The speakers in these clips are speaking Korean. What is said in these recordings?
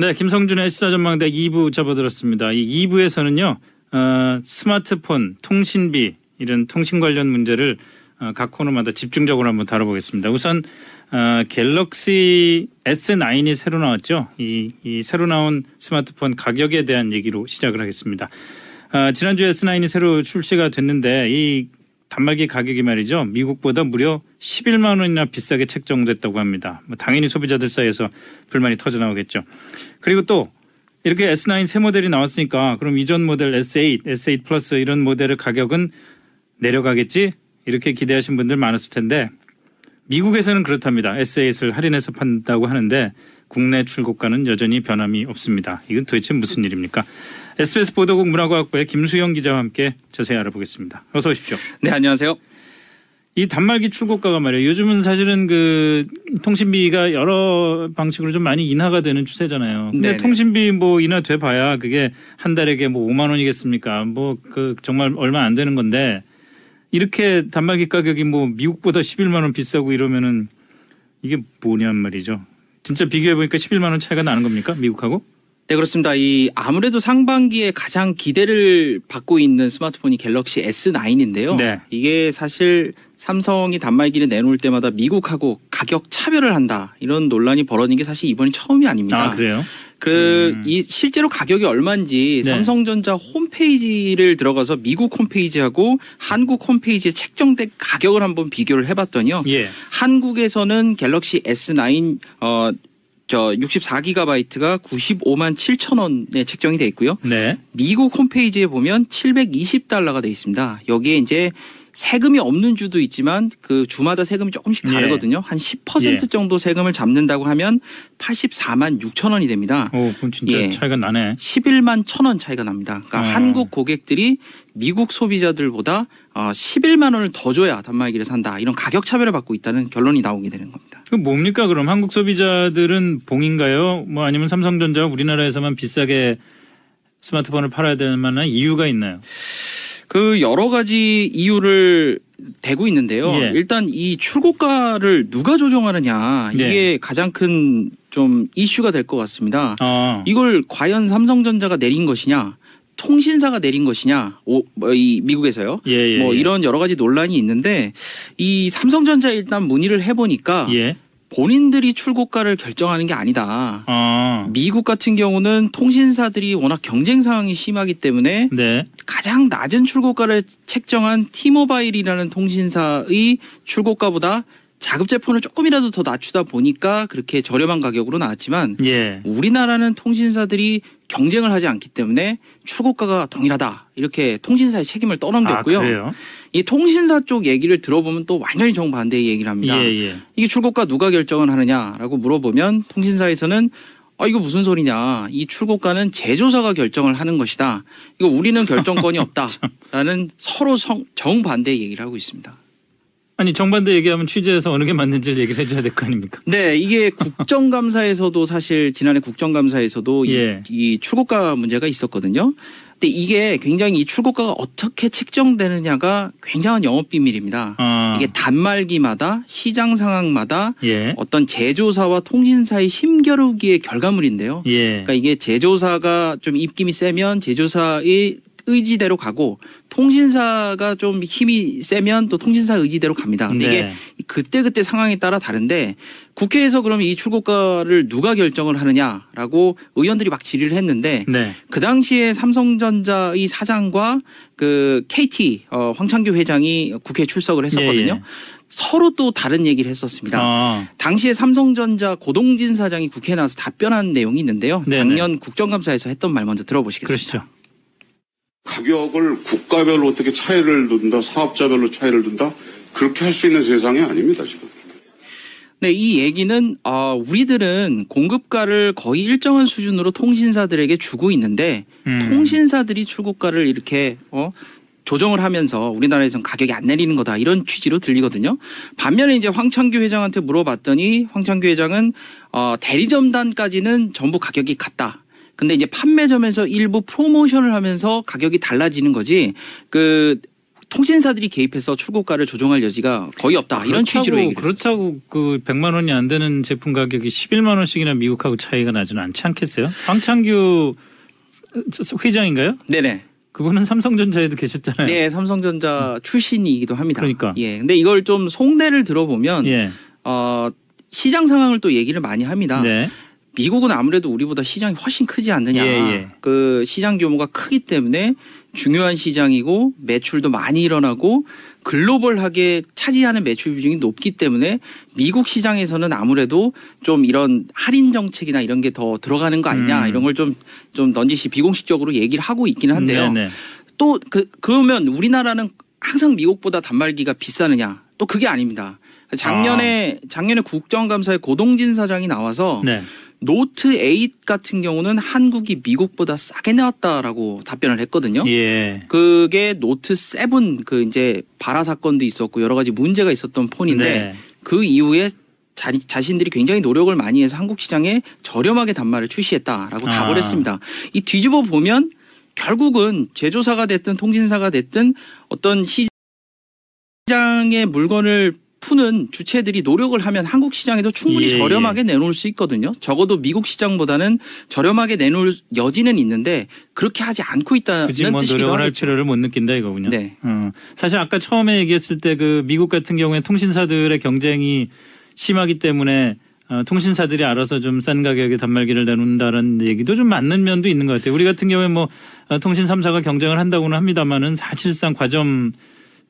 네, 김성준의 시사전망대 2부 접어들었습니다. 이 2부에서는요, 어, 스마트폰, 통신비 이런 통신 관련 문제를 어, 각 코너마다 집중적으로 한번 다뤄보겠습니다. 우선 어, 갤럭시 S9이 새로 나왔죠. 이, 이 새로 나온 스마트폰 가격에 대한 얘기로 시작을 하겠습니다. 어, 지난주 S9이 새로 출시가 됐는데 이 단말기 가격이 말이죠. 미국보다 무려 11만 원이나 비싸게 책정됐다고 합니다. 뭐 당연히 소비자들 사이에서 불만이 터져 나오겠죠. 그리고 또 이렇게 S9 새 모델이 나왔으니까 그럼 이전 모델 S8, S8 플러스 이런 모델의 가격은 내려가겠지? 이렇게 기대하신 분들 많았을 텐데 미국에서는 그렇답니다. S8을 할인해서 판다고 하는데 국내 출고가는 여전히 변함이 없습니다. 이건 도대체 무슨 일입니까? SBS 보도국 문화과학부의 김수영 기자와 함께 자세히 알아보겠습니다. 어서 오십시오. 네, 안녕하세요. 이 단말기 출고가가 말이에요. 요즘은 사실은 그 통신비가 여러 방식으로 좀 많이 인하가 되는 추세잖아요. 근데 네네. 통신비 뭐 인하돼 봐야 그게 한 달에 뭐 5만 원이겠습니까? 뭐 그 정말 얼마 안 되는 건데 이렇게 단말기 가격이 뭐 미국보다 11만 원 비싸고 이러면은 이게 뭐냔 말이죠. 진짜 비교해 보니까 11만 원 차이가 나는 겁니까? 미국하고? 네, 그렇습니다. 이 아무래도 상반기에 가장 기대를 받고 있는 스마트폰이 갤럭시 S9인데요. 네. 이게 사실 삼성이 단말기를 내놓을 때마다 미국하고 가격 차별을 한다 이런 논란이 벌어진 게 사실 이번이 처음이 아닙니다. 아, 그래요? 그 음. 이 실제로 가격이 얼마인지 네. 삼성전자 홈페이지를 들어가서 미국 홈페이지하고 한국 홈페이지에 책정된 가격을 한번 비교를 해봤더니요. 예. 한국에서는 갤럭시 S9 어. 저 64기가바이트가 95만 7천 원에 책정이 돼 있고요. 네. 미국 홈페이지에 보면 720달러가 돼 있습니다. 여기에 이제 세금이 없는 주도 있지만 그 주마다 세금이 조금씩 예. 다르거든요. 한10% 예. 정도 세금을 잡는다고 하면 84만 6천 원이 됩니다. 오, 그럼 진짜 예. 차이가 나네. 11만 천원 차이가 납니다. 그러니까 어. 한국 고객들이 미국 소비자들보다 어, 11만 원을 더 줘야 단말기를 산다. 이런 가격 차별을 받고 있다는 결론이 나오게 되는 겁니다. 그 뭡니까 그럼 한국 소비자들은 봉인가요? 뭐 아니면 삼성전자 우리나라에서만 비싸게 스마트폰을 팔아야 될 만한 이유가 있나요? 그 여러 가지 이유를 대고 있는데요. 예. 일단 이 출고가를 누가 조정하느냐 네. 이게 가장 큰 좀 이슈가 될 것 같습니다. 아, 이걸 과연 삼성전자가 내린 것이냐, 통신사가 내린 것이냐, 오, 뭐 이 미국에서요. 예, 예. 뭐 예. 이런 여러 가지 논란이 있는데 이 삼성전자 일단 문의를 해보니까 예. 본인들이 출고가를 결정하는 게 아니다. 아, 미국 같은 경우는 통신사들이 워낙 경쟁 상황이 심하기 때문에 네. 가장 낮은 출고가를 책정한 티모바일이라는 통신사의 출고가보다 자급제 폰을 조금이라도 더 낮추다 보니까 그렇게 저렴한 가격으로 나왔지만 예. 우리나라는 통신사들이 경쟁을 하지 않기 때문에 출고가가 동일하다 이렇게 통신사의 책임을 아, 떠넘겼고요. 그래요? 이 통신사 쪽 얘기를 들어보면 또 완전히 정반대의 얘기를 합니다. 예, 예. 이게 출고가 누가 결정을 하느냐라고 물어보면 통신사에서는 아 이거 무슨 소리냐 이 출고가는 제조사가 결정을 하는 것이다 이거 우리는 결정권이 없다라는 서로 성, 정반대의 얘기를 하고 있습니다. 아니 정반대 얘기하면 취재해서 어느 게 맞는지를 얘기를 해줘야 될 거 아닙니까? 네 이게 국정감사에서도 사실 지난해 국정감사에서도 이- 예. 이, 출고가 문제가 있었거든요. 근데 이게 굉장히 이 출고가가 어떻게 책정되느냐가 굉장한 영업 비밀입니다. 아, 이게 단말기마다 시장 상황마다 예. 어떤 제조사와 통신사의 힘겨루기의 결과물인데요. 예. 그러니까 이게 제조사가 좀 입김이 세면 제조사의 의지대로 가고 통신사가 좀 힘이 세면 또 통신사 의지대로 갑니다. 근데 이게 네. 그때 그때 상황에 따라 다른데 국회에서 그러면 이 출고가를 누가 결정을 하느냐라고 의원들이 막 질의를 했는데 네. 그 당시에 삼성전자의 사장과 그 KT 어, 황창규 회장이 국회 에 출석을 했었거든요. 예, 예. 서로 또 다른 얘기를 했었습니다. 아, 당시에 삼성전자 고동진 사장이 국회에 나와서 답변한 내용이 있는데요. 네네. 작년 국정감사에서 했던 말 먼저 들어보시겠습니다. 그러시죠. 가격을 국가별로 어떻게 차이를 둔다, 사업자별로 차이를 둔다, 그렇게 할 수 있는 세상이 아닙니다, 지금. 네, 이 얘기는 어, 우리들은 공급가를 거의 일정한 수준으로 통신사들에게 주고 있는데 음. 통신사들이 출고가를 이렇게 어, 조정을 하면서 우리나라에선 가격이 안 내리는 거다 이런 취지로 들리거든요. 반면에 이제 황창규 회장한테 물어봤더니 황창규 회장은 어, 대리점단까지는 전부 가격이 같다. 근데 이제 판매점에서 일부 프로모션을 하면서 가격이 달라지는 거지 그 통신사들이 개입해서 출고가를 조정할 여지가 거의 없다. 이런 취지로 얘기를. 그렇다고 그 100만 원이 안 되는 제품 가격이 11만 원씩이나 미국하고 차이가 나지는 않지 않겠어요? 황창규 회장인가요? 네네. 그분은 삼성전자에도 계셨잖아요. 네, 삼성전자 출신이기도 합니다. 그러니까. 예. 근데 이걸 좀 속내를 들어보면 예. 어, 시장 상황을 또 얘기를 많이 합니다. 네. 미국은 아무래도 우리보다 시장이 훨씬 크지 않느냐. 예, 예. 그 시장 규모가 크기 때문에 중요한 시장이고 매출도 많이 일어나고 글로벌하게 차지하는 매출 비중이 높기 때문에 미국 시장에서는 아무래도 좀 이런 할인 정책이나 이런 게 더 들어가는 거 아니냐 음. 이런 걸 좀좀 넌지시 비공식적으로 얘기를 하고 있기는 한데요. 네, 네. 또그 그러면 우리나라는 항상 미국보다 단말기가 비싸느냐? 또 그게 아닙니다. 작년에 작년에 국정감사에 고동진 사장이 나와서 네. 노트 8 같은 경우는 한국이 미국보다 싸게 나왔다라고 답변을 했거든요. 예. 그게 노트 7 그 이제 발화 사건도 있었고 여러 가지 문제가 있었던 폰인데 네. 그 이후에 자, 자신들이 굉장히 노력을 많이 해서 한국 시장에 저렴하게 단말을 출시했다라고 아. 답을 했습니다. 이 뒤집어 보면 결국은 제조사가 됐든 통신사가 됐든 어떤 시장의 물건을 푸는 주체들이 노력을 하면 한국 시장에도 충분히 예, 저렴하게 내놓을 수 있거든요. 적어도 미국 시장보다는 저렴하게 내놓을 여지는 있는데 그렇게 하지 않고 있다는 굳이 뭐 뜻이기도 노력을 할 하겠죠. 필요를 못 느낀다 이거군요. 네. 어, 사실 아까 처음에 얘기했을 때 그 미국 같은 경우에 통신사들의 경쟁이 심하기 때문에 어, 통신사들이 알아서 좀 싼 가격에 단말기를 내놓는다는 얘기도 좀 맞는 면도 있는 것 같아요. 우리 같은 경우에 뭐 어, 통신 3사가 경쟁을 한다고는 합니다만은 사실상 과점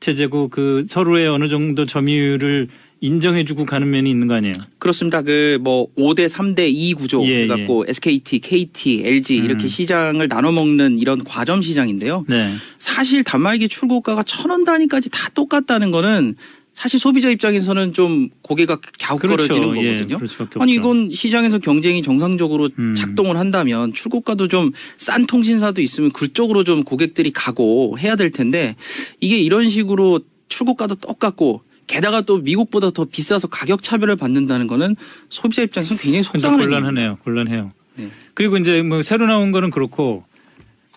체제고 그 서로의 어느 정도 점유율을 인정해주고 가는 면이 있는 거 아니에요. 그렇습니다. 그 뭐 5대 3대 2 구조 예, 갖고 SKT, KT, LG 이렇게 음. 시장을 나눠 먹는 이런 과점 시장인데요. 네. 사실 단말기 출고가가 천 원 단위까지 다 똑같다는 거는 사실 소비자 입장에서는 좀 고개가 갸웃거려지는 예, 거거든요. 수밖에 아니. 이건 시장에서 경쟁이 정상적으로 음. 작동을 한다면 출고가도 좀 싼 통신사도 있으면 그쪽으로 좀 고객들이 가고 해야 될 텐데 이게 이런 식으로 출고가도 똑같고 게다가 또 미국보다 더 비싸서 가격 차별을 받는다는 거는 소비자 입장에서는 굉장히 속상한. 곤란하네요. 곤란해요. 네. 그리고 이제 뭐 새로 나온 거는 그렇고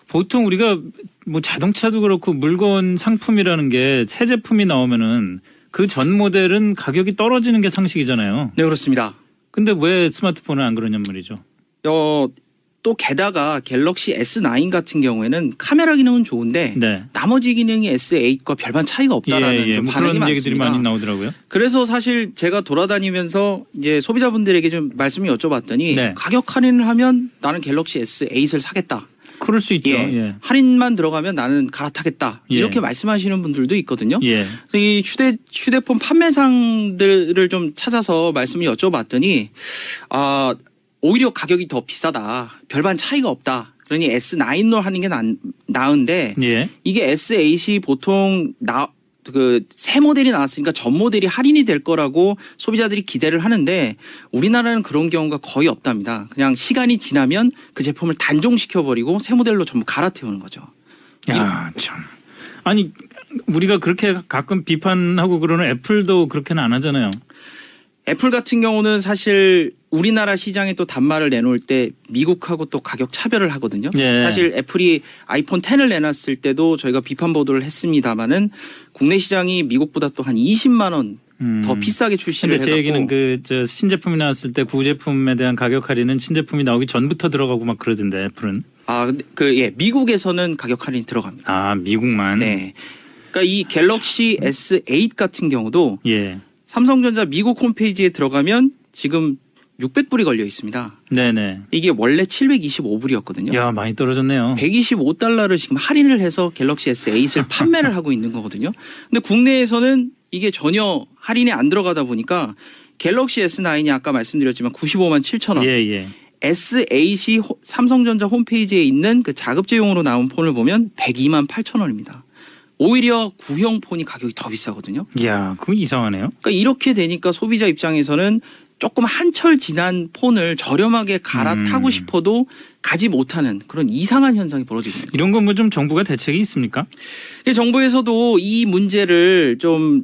보통 우리가 뭐 자동차도 그렇고 물건 상품이라는 게 새 제품이 나오면은 그 전 모델은 가격이 떨어지는 게 상식이잖아요. 네 그렇습니다. 근데 왜 스마트폰은 안 그러냔 말이죠. 어, 또 게다가 갤럭시 S9 같은 경우에는 카메라 기능은 좋은데 네. 나머지 기능이 S8과 별반 차이가 없다라는 예, 예. 좀뭐 반응이 그런 많습니다. 얘기들이 많이 나오더라고요. 그래서 사실 제가 돌아다니면서 이제 소비자분들에게 좀 말씀을 여쭤봤더니 네. 가격 할인을 하면 나는 갤럭시 S8을 사겠다. 그럴 수 있죠. 예. 예. 할인만 들어가면 나는 갈아타겠다. 예. 이렇게 말씀하시는 분들도 있거든요. 예. 그래서 이 휴대 휴대폰 판매상들을 좀 찾아서 말씀을 여쭤봤더니 아 오히려 가격이 더 비싸다. 별반 차이가 없다. 그러니 S9로 하는 게 나, 나은데 예. 이게 S8이 보통 나 그 새 모델이 나왔으니까 전 모델이 할인이 될 거라고 소비자들이 기대를 하는데 우리나라는 그런 경우가 거의 없답니다. 그냥 시간이 지나면 그 제품을 단종시켜 버리고 새 모델로 전부 갈아태우는 거죠. 야, 참. 아니 우리가 그렇게 가끔 비판하고 그러는 애플도 그렇게는 안 하잖아요. 애플 같은 경우는 사실 우리나라 시장에 또 단말을 내놓을 때 미국하고 또 가격 차별을 하거든요. 예. 사실 애플이 아이폰 10을 내놨을 때도 저희가 비판 보도를 했습니다마는 국내 시장이 미국보다 또 한 20만 원더 음. 비싸게 출시를 근데 제 얘기는 그 저 신제품이 나왔을 때 구제품에 대한 가격 할인은 신제품이 나오기 전부터 들어가고 막 그러던데 애플은. 아, 그, 예, 미국에서는 가격 할인이 들어갑니다. 아 미국만. 네. 그러니까 이 갤럭시 S8 같은 경우도 예. 삼성전자 미국 홈페이지에 들어가면 지금 600불이 걸려 있습니다. 네네. 이게 원래 725불이었거든요. 야 많이 떨어졌네요. 125달러를 지금 할인을 해서 갤럭시 S8을 판매를 하고 있는 거거든요. 근데 국내에서는 이게 전혀 할인이 안 들어가다 보니까 갤럭시 S9이 아까 말씀드렸지만 95만 7천 원. 예 예. S8이 호- 삼성전자 홈페이지에 있는 그 자급제용으로 나온 폰을 보면 102만 8천 원입니다. 오히려 구형 폰이 가격이 더 비싸거든요. 야 그거 이상하네요. 그러니까 이렇게 되니까 소비자 입장에서는 조금 한철 지난 폰을 저렴하게 갈아타고 음. 싶어도 가지 못하는 그런 이상한 현상이 벌어지고 거예요. 이런 건 뭐 좀 정부가 대책이 있습니까? 정부에서도 이 문제를 좀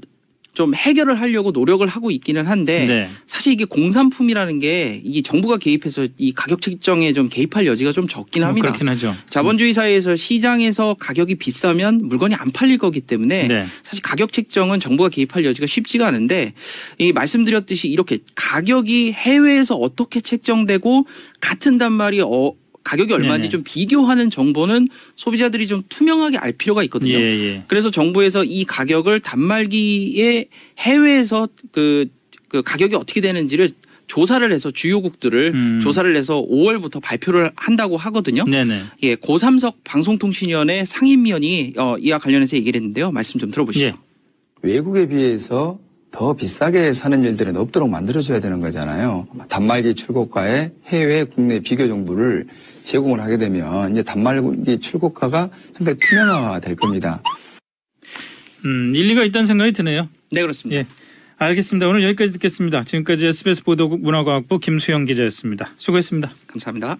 좀 해결을 하려고 노력을 하고 있기는 한데 네. 사실 이게 공산품이라는 게이 정부가 개입해서 이 가격 책정에 좀 개입할 여지가 좀 적긴 뭐 합니다. 그렇긴 하죠. 자본주의 사회에서 시장에서 가격이 비싸면 물건이 안 팔릴 거기 때문에 네. 사실 가격 책정은 정부가 개입할 여지가 쉽지가 않은데 이 말씀드렸듯이 이렇게 가격이 해외에서 어떻게 책정되고 같은 단말이 어 가격이 얼마인지 네네. 좀 비교하는 정보는 소비자들이 좀 투명하게 알 필요가 있거든요. 예, 예. 그래서 정부에서 이 가격을 단말기에 해외에서 그, 그 가격이 어떻게 되는지를 조사를 해서 주요국들을 음. 조사를 해서 5월부터 발표를 한다고 하거든요. 네네. 예, 고삼석 방송통신위원회 상임위원이 어, 이와 관련해서 얘기를 했는데요. 말씀 좀 들어보시죠. 예. 외국에 비해서 더 비싸게 사는 일들은 없도록 만들어줘야 되는 거잖아요. 단말기 출고가에 해외 국내 비교 정보를 제공을 하게 되면 이제 단말기 출고가가 상당히 투명화가 될 겁니다. 음, 일리가 있다는 생각이 드네요. 네, 그렇습니다. 예. 알겠습니다. 오늘 여기까지 듣겠습니다. 지금까지 SBS 보도국 문화과학부 김수영 기자였습니다. 수고했습니다. 감사합니다.